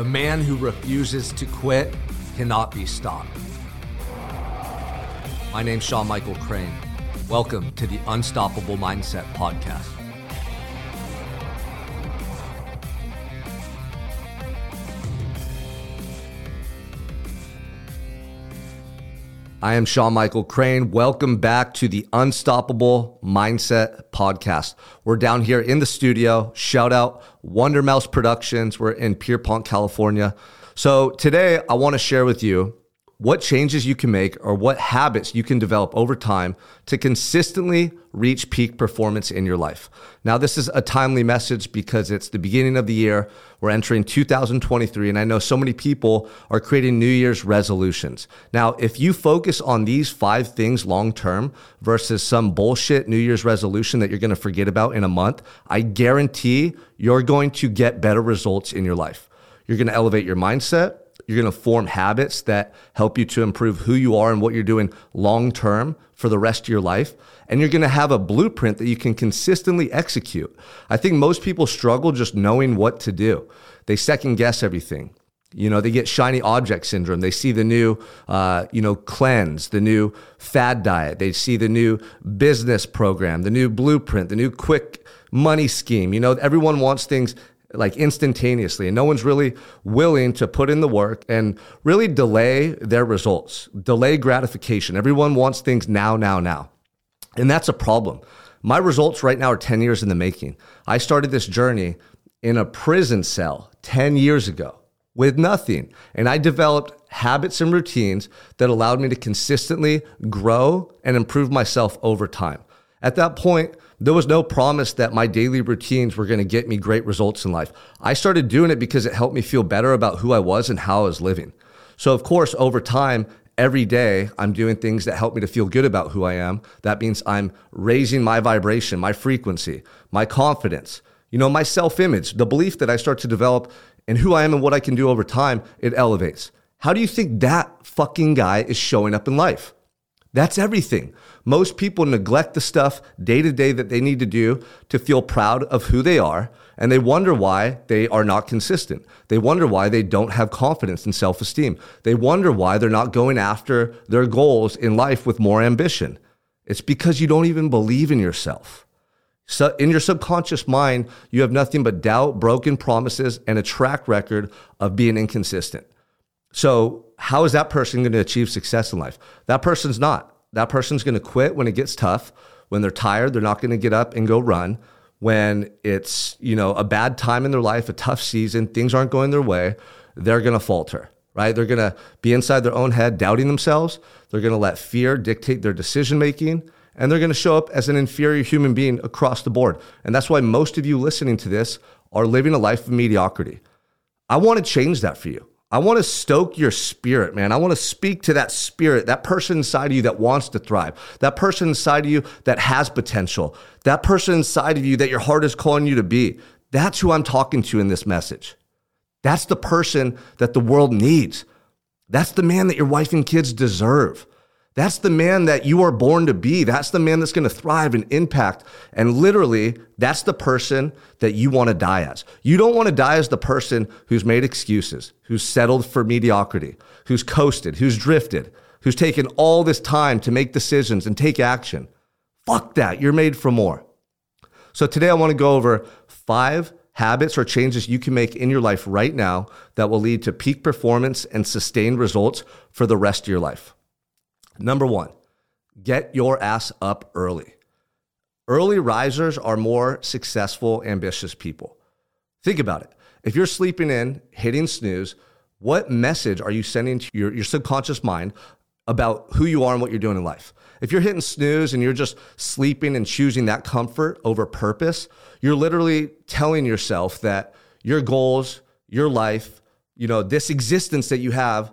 The man who refuses to quit cannot be stopped. My name's Sean Michael Crane. Welcome to the Unstoppable Mindset Podcast. I am Sean Michael Crane. Welcome back to the Unstoppable Mindset Podcast. We're down here in the studio. Shout out Wondermouse Productions. We're in Pierpont, California. So today I want to share with you what changes you can make or what habits you can develop over time to consistently reach peak performance in your life. Now, this is a timely message because it's the beginning of the year. We're entering 2023, and I know so many people are creating New Year's resolutions. Now, if you focus on these five things long term versus some bullshit New Year's resolution that you're going to forget about in a month, I guarantee you're going to get better results in your life. You're going to elevate your mindset. You're going to form habits that help you to improve who you are and what you're doing long term for the rest of your life. And you're going to have a blueprint that you can consistently execute. I think most people struggle just knowing what to do. They second guess everything. You know, they get shiny object syndrome. They see the new, uh, you know, cleanse, the new fad diet. They see the new business program, the new blueprint, the new quick money scheme. You know, everyone wants things like instantaneously and no one's really willing to put in the work and really delay their results delay gratification. Everyone wants things now now now. And that's a problem. My results right now are 10 years in the making. I started this journey in a prison cell 10 years ago with nothing. And i developed habits and routines that allowed me to consistently grow and improve myself over time at that point there was no promise that my daily routines were going to get me great results in life. I started doing it because it helped me feel better about who I was and how I was living. So, of course, over time, every day I'm doing things that help me to feel good about who I am. That means I'm raising my vibration, my frequency, my confidence, you know, my self image, the belief that I start to develop in who I am and what I can do over time, it elevates. How do you think that fucking guy is showing up in life? That's everything. Most people neglect the stuff day to day that they need to do to feel proud of who they are, and they wonder why they are not consistent. They wonder why they don't have confidence and self esteem. They wonder why they're not going after their goals in life with more ambition. It's because you don't even believe in yourself. So in your subconscious mind, you have nothing but doubt, broken promises, and a track record of being inconsistent. So, how is that person going to achieve success in life? That person's not. That person's going to quit when it gets tough. When they're tired, they're not going to get up and go run. When it's, you know, a bad time in their life, a tough season, things aren't going their way, they're going to falter, right? They're going to be inside their own head doubting themselves. They're going to let fear dictate their decision making and they're going to show up as an inferior human being across the board. And that's why most of you listening to this are living a life of mediocrity. I want to change that for you. I want to stoke your spirit, man. I want to speak to that spirit, that person inside of you that wants to thrive, that person inside of you that has potential, that person inside of you that your heart is calling you to be. That's who I'm talking to in this message. That's the person that the world needs. That's the man that your wife and kids deserve. That's the man that you are born to be. That's the man that's going to thrive and impact. And literally, that's the person that you want to die as. You don't want to die as the person who's made excuses, who's settled for mediocrity, who's coasted, who's drifted, who's taken all this time to make decisions and take action. Fuck that. You're made for more. So today I want to go over five habits or changes you can make in your life right now that will lead to peak performance and sustained results for the rest of your life. Number one, get your ass up early. Early risers are more successful, ambitious people. Think about it. If you're sleeping in, hitting snooze, what message are you sending to your, your subconscious mind about who you are and what you're doing in life? If you're hitting snooze and you're just sleeping and choosing that comfort over purpose, you're literally telling yourself that your goals, your life, you know, this existence that you have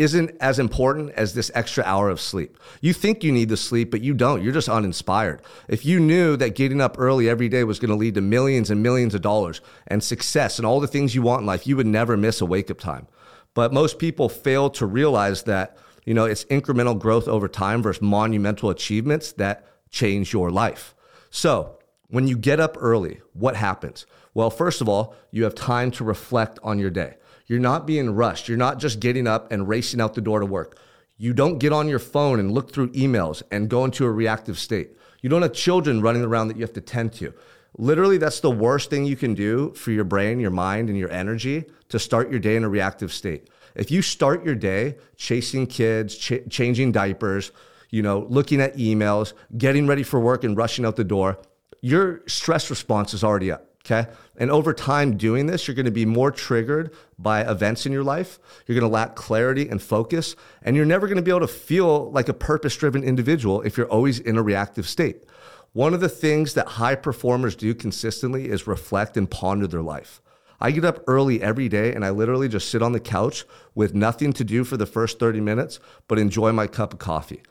isn't as important as this extra hour of sleep. You think you need the sleep, but you don't. You're just uninspired. If you knew that getting up early every day was going to lead to millions and millions of dollars and success and all the things you want in life, you would never miss a wake up time. But most people fail to realize that, you know, it's incremental growth over time versus monumental achievements that change your life. So, When you get up early, what happens? Well, first of all, you have time to reflect on your day. You're not being rushed. You're not just getting up and racing out the door to work. You don't get on your phone and look through emails and go into a reactive state. You don't have children running around that you have to tend to. Literally, that's the worst thing you can do for your brain, your mind, and your energy to start your day in a reactive state. If you start your day chasing kids, ch- changing diapers, you know, looking at emails, getting ready for work and rushing out the door, your stress response is already up. Okay. And over time doing this, you're going to be more triggered by events in your life. You're going to lack clarity and focus. And you're never going to be able to feel like a purpose driven individual if you're always in a reactive state. One of the things that high performers do consistently is reflect and ponder their life. I get up early every day and I literally just sit on the couch with nothing to do for the first 30 minutes, but enjoy my cup of coffee.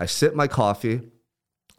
I sip my coffee.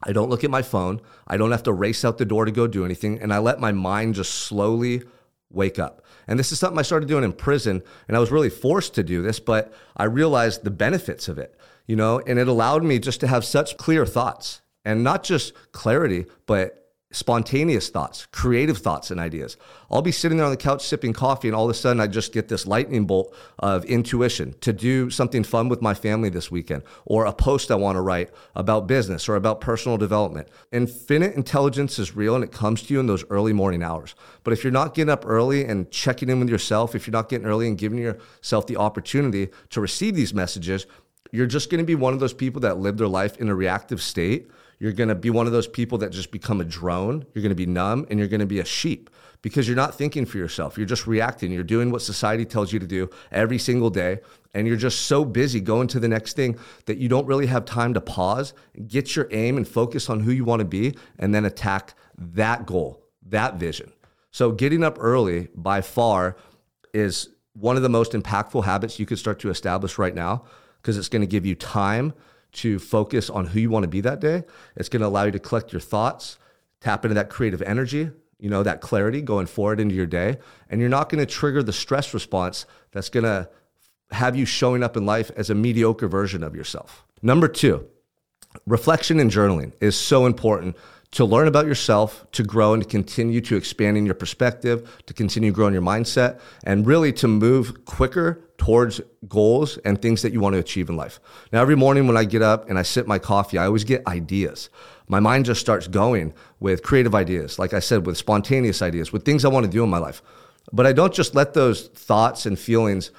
I don't look at my phone. I don't have to race out the door to go do anything. And I let my mind just slowly wake up. And this is something I started doing in prison. And I was really forced to do this, but I realized the benefits of it, you know, and it allowed me just to have such clear thoughts and not just clarity, but spontaneous thoughts, creative thoughts and ideas. I'll be sitting there on the couch sipping coffee, and all of a sudden I just get this lightning bolt of intuition to do something fun with my family this weekend, or a post I want to write about business or about personal development. Infinite intelligence is real and it comes to you in those early morning hours. But if you're not getting up early and checking in with yourself, if you're not getting early and giving yourself the opportunity to receive these messages, you're just going to be one of those people that live their life in a reactive state you're going to be one of those people that just become a drone. You're going to be numb and you're going to be a sheep because you're not thinking for yourself. You're just reacting. You're doing what society tells you to do every single day. And you're just so busy going to the next thing that you don't really have time to pause, get your aim and focus on who you want to be, and then attack that goal, that vision. So, getting up early by far is one of the most impactful habits you could start to establish right now because it's going to give you time to focus on who you want to be that day. It's going to allow you to collect your thoughts, tap into that creative energy, you know, that clarity going forward into your day. And you're not going to trigger the stress response that's going to have you showing up in life as a mediocre version of yourself. Number two, reflection and journaling is so important to learn about yourself, to grow and to continue to expand in your perspective, to continue growing your mindset, and really to move quicker towards goals and things that you want to achieve in life. Now, every morning when I get up and I sip my coffee, I always get ideas. My mind just starts going with creative ideas, like I said, with spontaneous ideas, with things I want to do in my life. But I don't just let those thoughts and feelings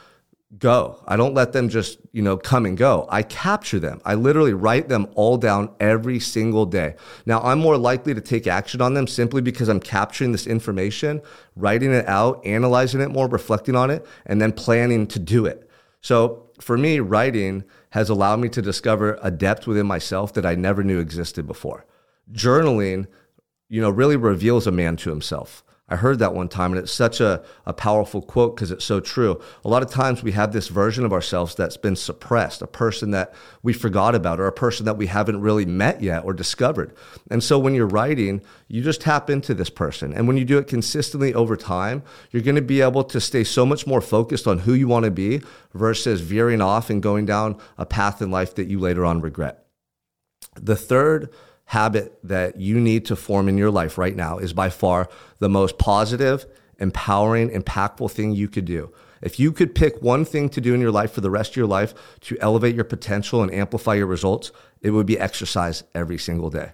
go. I don't let them just, you know, come and go. I capture them. I literally write them all down every single day. Now, I'm more likely to take action on them simply because I'm capturing this information, writing it out, analyzing it more, reflecting on it, and then planning to do it. So, for me, writing has allowed me to discover a depth within myself that I never knew existed before. Journaling, you know, really reveals a man to himself. I heard that one time, and it's such a, a powerful quote because it's so true. A lot of times we have this version of ourselves that's been suppressed, a person that we forgot about, or a person that we haven't really met yet or discovered. And so when you're writing, you just tap into this person. And when you do it consistently over time, you're going to be able to stay so much more focused on who you want to be versus veering off and going down a path in life that you later on regret. The third habit that you need to form in your life right now is by far the most positive, empowering, impactful thing you could do. If you could pick one thing to do in your life for the rest of your life to elevate your potential and amplify your results, it would be exercise every single day.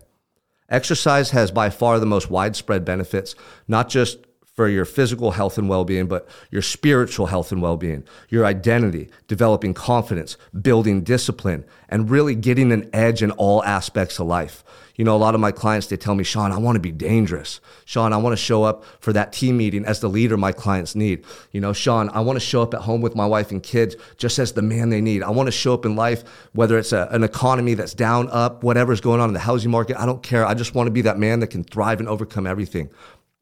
Exercise has by far the most widespread benefits, not just for your physical health and well being, but your spiritual health and well being, your identity, developing confidence, building discipline, and really getting an edge in all aspects of life. You know, a lot of my clients, they tell me, Sean, I want to be dangerous. Sean, I want to show up for that team meeting as the leader my clients need. You know, Sean, I want to show up at home with my wife and kids just as the man they need. I want to show up in life, whether it's a, an economy that's down, up, whatever's going on in the housing market. I don't care. I just want to be that man that can thrive and overcome everything.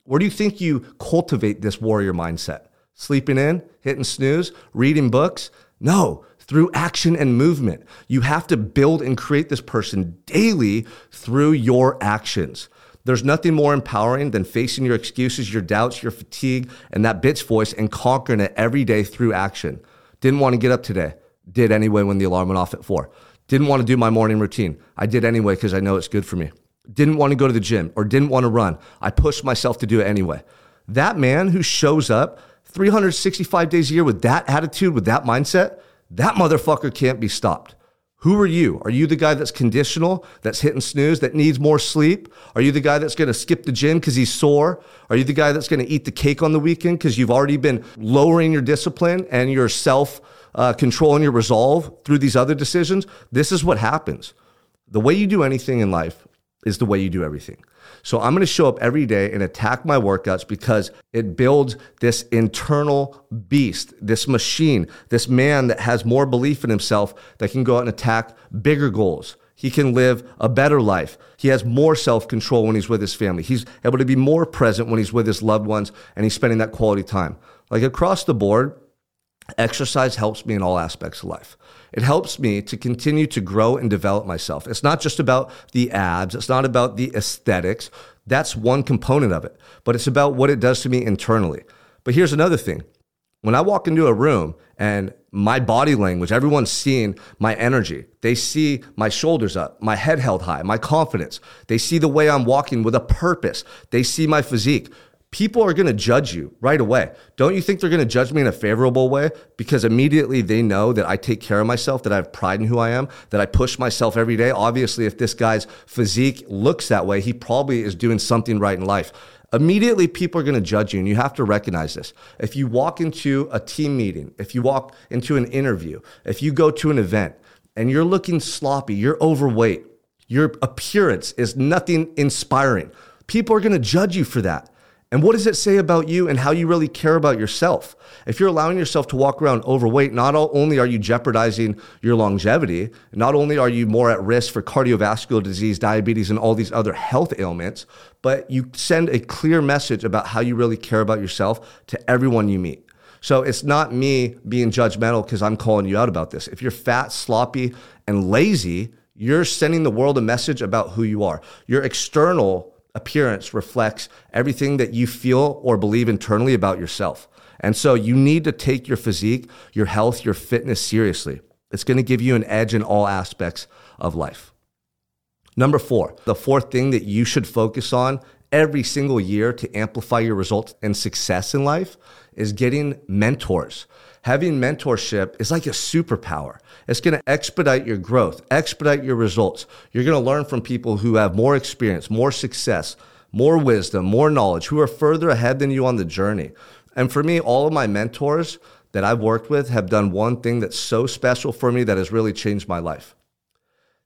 Where do you think you cultivate this warrior mindset? Sleeping in, hitting snooze, reading books? No, through action and movement. You have to build and create this person daily through your actions. There's nothing more empowering than facing your excuses, your doubts, your fatigue, and that bitch voice and conquering it every day through action. Didn't want to get up today. Did anyway when the alarm went off at four. Didn't want to do my morning routine. I did anyway because I know it's good for me. Didn't want to go to the gym or didn't want to run. I pushed myself to do it anyway. That man who shows up 365 days a year with that attitude, with that mindset, that motherfucker can't be stopped. Who are you? Are you the guy that's conditional, that's hitting snooze, that needs more sleep? Are you the guy that's going to skip the gym because he's sore? Are you the guy that's going to eat the cake on the weekend because you've already been lowering your discipline and your self uh, control and your resolve through these other decisions? This is what happens. The way you do anything in life is the way you do everything. So I'm going to show up every day and attack my workouts because it builds this internal beast, this machine, this man that has more belief in himself that can go out and attack bigger goals. He can live a better life. He has more self control when he's with his family. He's able to be more present when he's with his loved ones and he's spending that quality time. Like across the board, exercise helps me in all aspects of life. It helps me to continue to grow and develop myself. It's not just about the abs, it's not about the aesthetics. That's one component of it, but it's about what it does to me internally. But here's another thing when I walk into a room and my body language, everyone's seeing my energy. They see my shoulders up, my head held high, my confidence. They see the way I'm walking with a purpose. They see my physique people are going to judge you right away. Don't you think they're going to judge me in a favorable way? Because immediately they know that I take care of myself, that I have pride in who I am, that I push myself every day. Obviously, if this guy's physique looks that way, he probably is doing something right in life. Immediately, people are going to judge you, and you have to recognize this. If you walk into a team meeting, if you walk into an interview, if you go to an event and you're looking sloppy, you're overweight, your appearance is nothing inspiring, people are going to judge you for that. And what does it say about you and how you really care about yourself? If you're allowing yourself to walk around overweight, not only are you jeopardizing your longevity, not only are you more at risk for cardiovascular disease, diabetes, and all these other health ailments, but you send a clear message about how you really care about yourself to everyone you meet. So it's not me being judgmental because I'm calling you out about this. If you're fat, sloppy, and lazy, you're sending the world a message about who you are. Your external appearance reflects everything that you feel or believe internally about yourself. And so you need to take your physique, your health, your fitness seriously. It's going to give you an edge in all aspects of life. Number four, the fourth thing that you should focus on every single year to amplify your results and success in life is getting mentors. Having mentorship is like a superpower. It's going to expedite your growth, expedite your results. You're going to learn from people who have more experience, more success, more wisdom, more knowledge, who are further ahead than you on the journey. And for me, all of my mentors that I've worked with have done one thing that's so special for me that has really changed my life.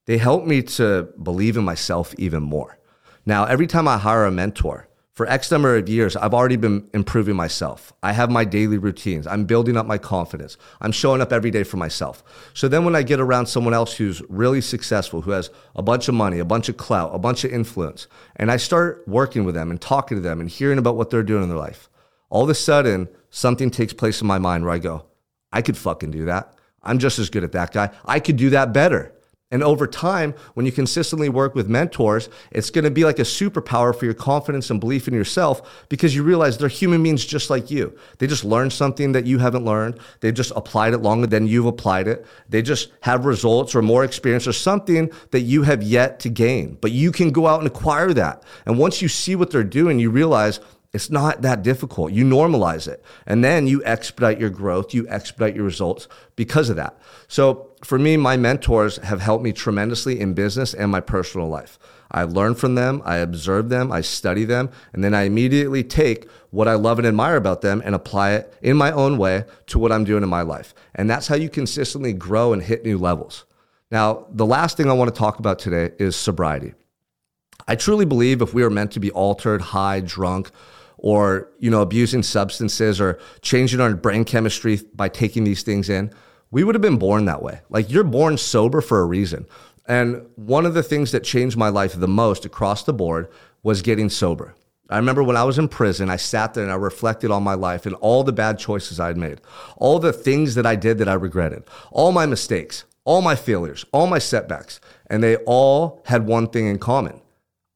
They help me to believe in myself even more. Now, every time I hire a mentor, for X number of years, I've already been improving myself. I have my daily routines. I'm building up my confidence. I'm showing up every day for myself. So then when I get around someone else who's really successful, who has a bunch of money, a bunch of clout, a bunch of influence, and I start working with them and talking to them and hearing about what they're doing in their life, all of a sudden something takes place in my mind where I go, I could fucking do that. I'm just as good at that guy. I could do that better. And over time, when you consistently work with mentors, it's going to be like a superpower for your confidence and belief in yourself because you realize they're human beings just like you. They just learned something that you haven't learned. They've just applied it longer than you've applied it. They just have results or more experience or something that you have yet to gain. But you can go out and acquire that. And once you see what they're doing, you realize it's not that difficult. You normalize it. And then you expedite your growth, you expedite your results because of that. So for me, my mentors have helped me tremendously in business and my personal life. I learn from them, I observe them, I study them, and then I immediately take what I love and admire about them and apply it in my own way to what I'm doing in my life. And that's how you consistently grow and hit new levels. Now, the last thing I want to talk about today is sobriety. I truly believe if we are meant to be altered, high, drunk, or you know abusing substances or changing our brain chemistry by taking these things in we would have been born that way. Like you're born sober for a reason. And one of the things that changed my life the most across the board was getting sober. I remember when I was in prison, I sat there and I reflected on my life and all the bad choices I'd made, all the things that I did that I regretted, all my mistakes, all my failures, all my setbacks. And they all had one thing in common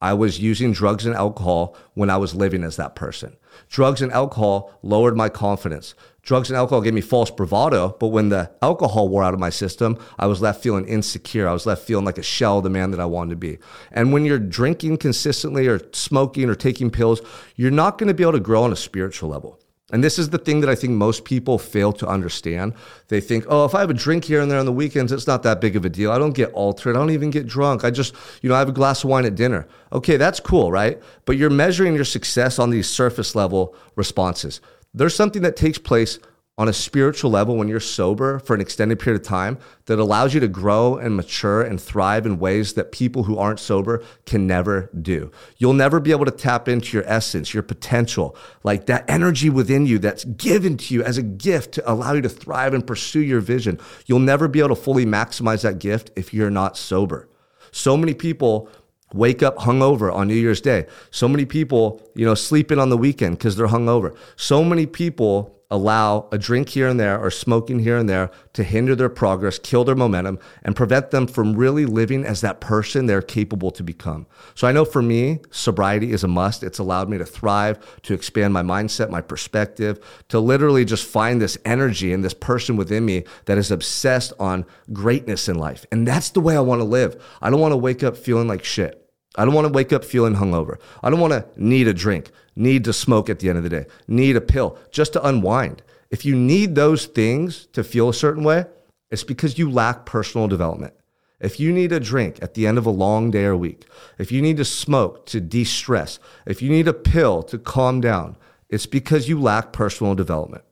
I was using drugs and alcohol when I was living as that person. Drugs and alcohol lowered my confidence. Drugs and alcohol gave me false bravado, but when the alcohol wore out of my system, I was left feeling insecure. I was left feeling like a shell of the man that I wanted to be. And when you're drinking consistently or smoking or taking pills, you're not going to be able to grow on a spiritual level. And this is the thing that I think most people fail to understand. They think, oh, if I have a drink here and there on the weekends, it's not that big of a deal. I don't get altered. I don't even get drunk. I just, you know, I have a glass of wine at dinner. Okay, that's cool, right? But you're measuring your success on these surface level responses. There's something that takes place on a spiritual level when you're sober for an extended period of time that allows you to grow and mature and thrive in ways that people who aren't sober can never do. You'll never be able to tap into your essence, your potential, like that energy within you that's given to you as a gift to allow you to thrive and pursue your vision. You'll never be able to fully maximize that gift if you're not sober. So many people wake up hungover on New Year's Day. So many people, you know, sleep in on the weekend because they're hungover. So many people allow a drink here and there or smoking here and there to hinder their progress, kill their momentum, and prevent them from really living as that person they're capable to become. So I know for me, sobriety is a must. It's allowed me to thrive, to expand my mindset, my perspective, to literally just find this energy and this person within me that is obsessed on greatness in life. And that's the way I want to live. I don't want to wake up feeling like shit. I don't want to wake up feeling hungover. I don't want to need a drink, need to smoke at the end of the day, need a pill just to unwind. If you need those things to feel a certain way, it's because you lack personal development. If you need a drink at the end of a long day or week, if you need to smoke to de stress, if you need a pill to calm down, it's because you lack personal development.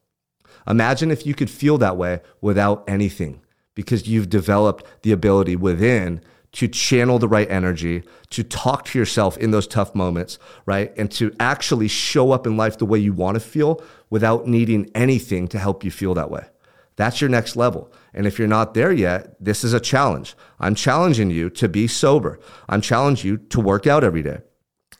Imagine if you could feel that way without anything because you've developed the ability within to channel the right energy, to talk to yourself in those tough moments, right? And to actually show up in life the way you want to feel without needing anything to help you feel that way. That's your next level. And if you're not there yet, this is a challenge. I'm challenging you to be sober. I'm challenging you to work out every day.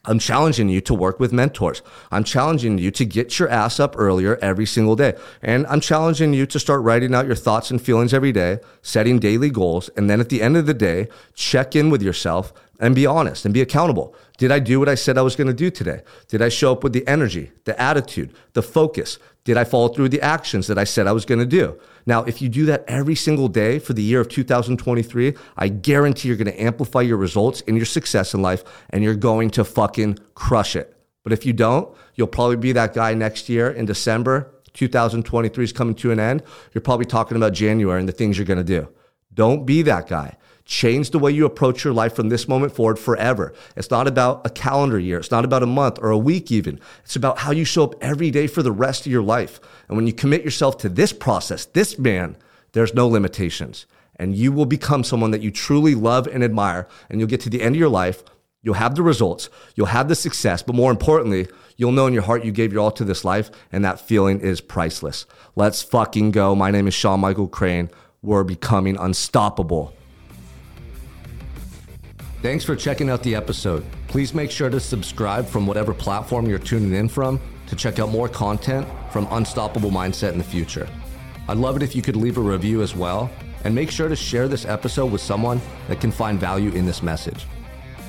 I'm challenging you to work with mentors. I'm challenging you to get your ass up earlier every single day. And I'm challenging you to start writing out your thoughts and feelings every day, setting daily goals. And then at the end of the day, check in with yourself and be honest and be accountable. Did I do what I said I was going to do today? Did I show up with the energy, the attitude, the focus? Did I follow through the actions that I said I was going to do? Now, if you do that every single day for the year of 2023, I guarantee you're going to amplify your results and your success in life and you're going to fucking crush it. But if you don't, you'll probably be that guy next year in December. 2023 is coming to an end. You're probably talking about January and the things you're going to do. Don't be that guy. Change the way you approach your life from this moment forward forever. It's not about a calendar year. It's not about a month or a week even. It's about how you show up every day for the rest of your life. And when you commit yourself to this process, this man, there's no limitations. And you will become someone that you truly love and admire. And you'll get to the end of your life. You'll have the results. You'll have the success. But more importantly, you'll know in your heart you gave your all to this life. And that feeling is priceless. Let's fucking go. My name is Sean Michael Crane. We're becoming unstoppable. Thanks for checking out the episode. Please make sure to subscribe from whatever platform you're tuning in from to check out more content from Unstoppable Mindset in the future. I'd love it if you could leave a review as well, and make sure to share this episode with someone that can find value in this message.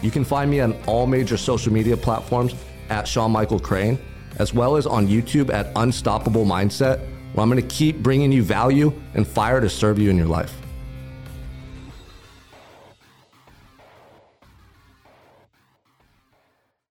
You can find me on all major social media platforms at Sean Michael Crane, as well as on YouTube at Unstoppable Mindset, where I'm going to keep bringing you value and fire to serve you in your life.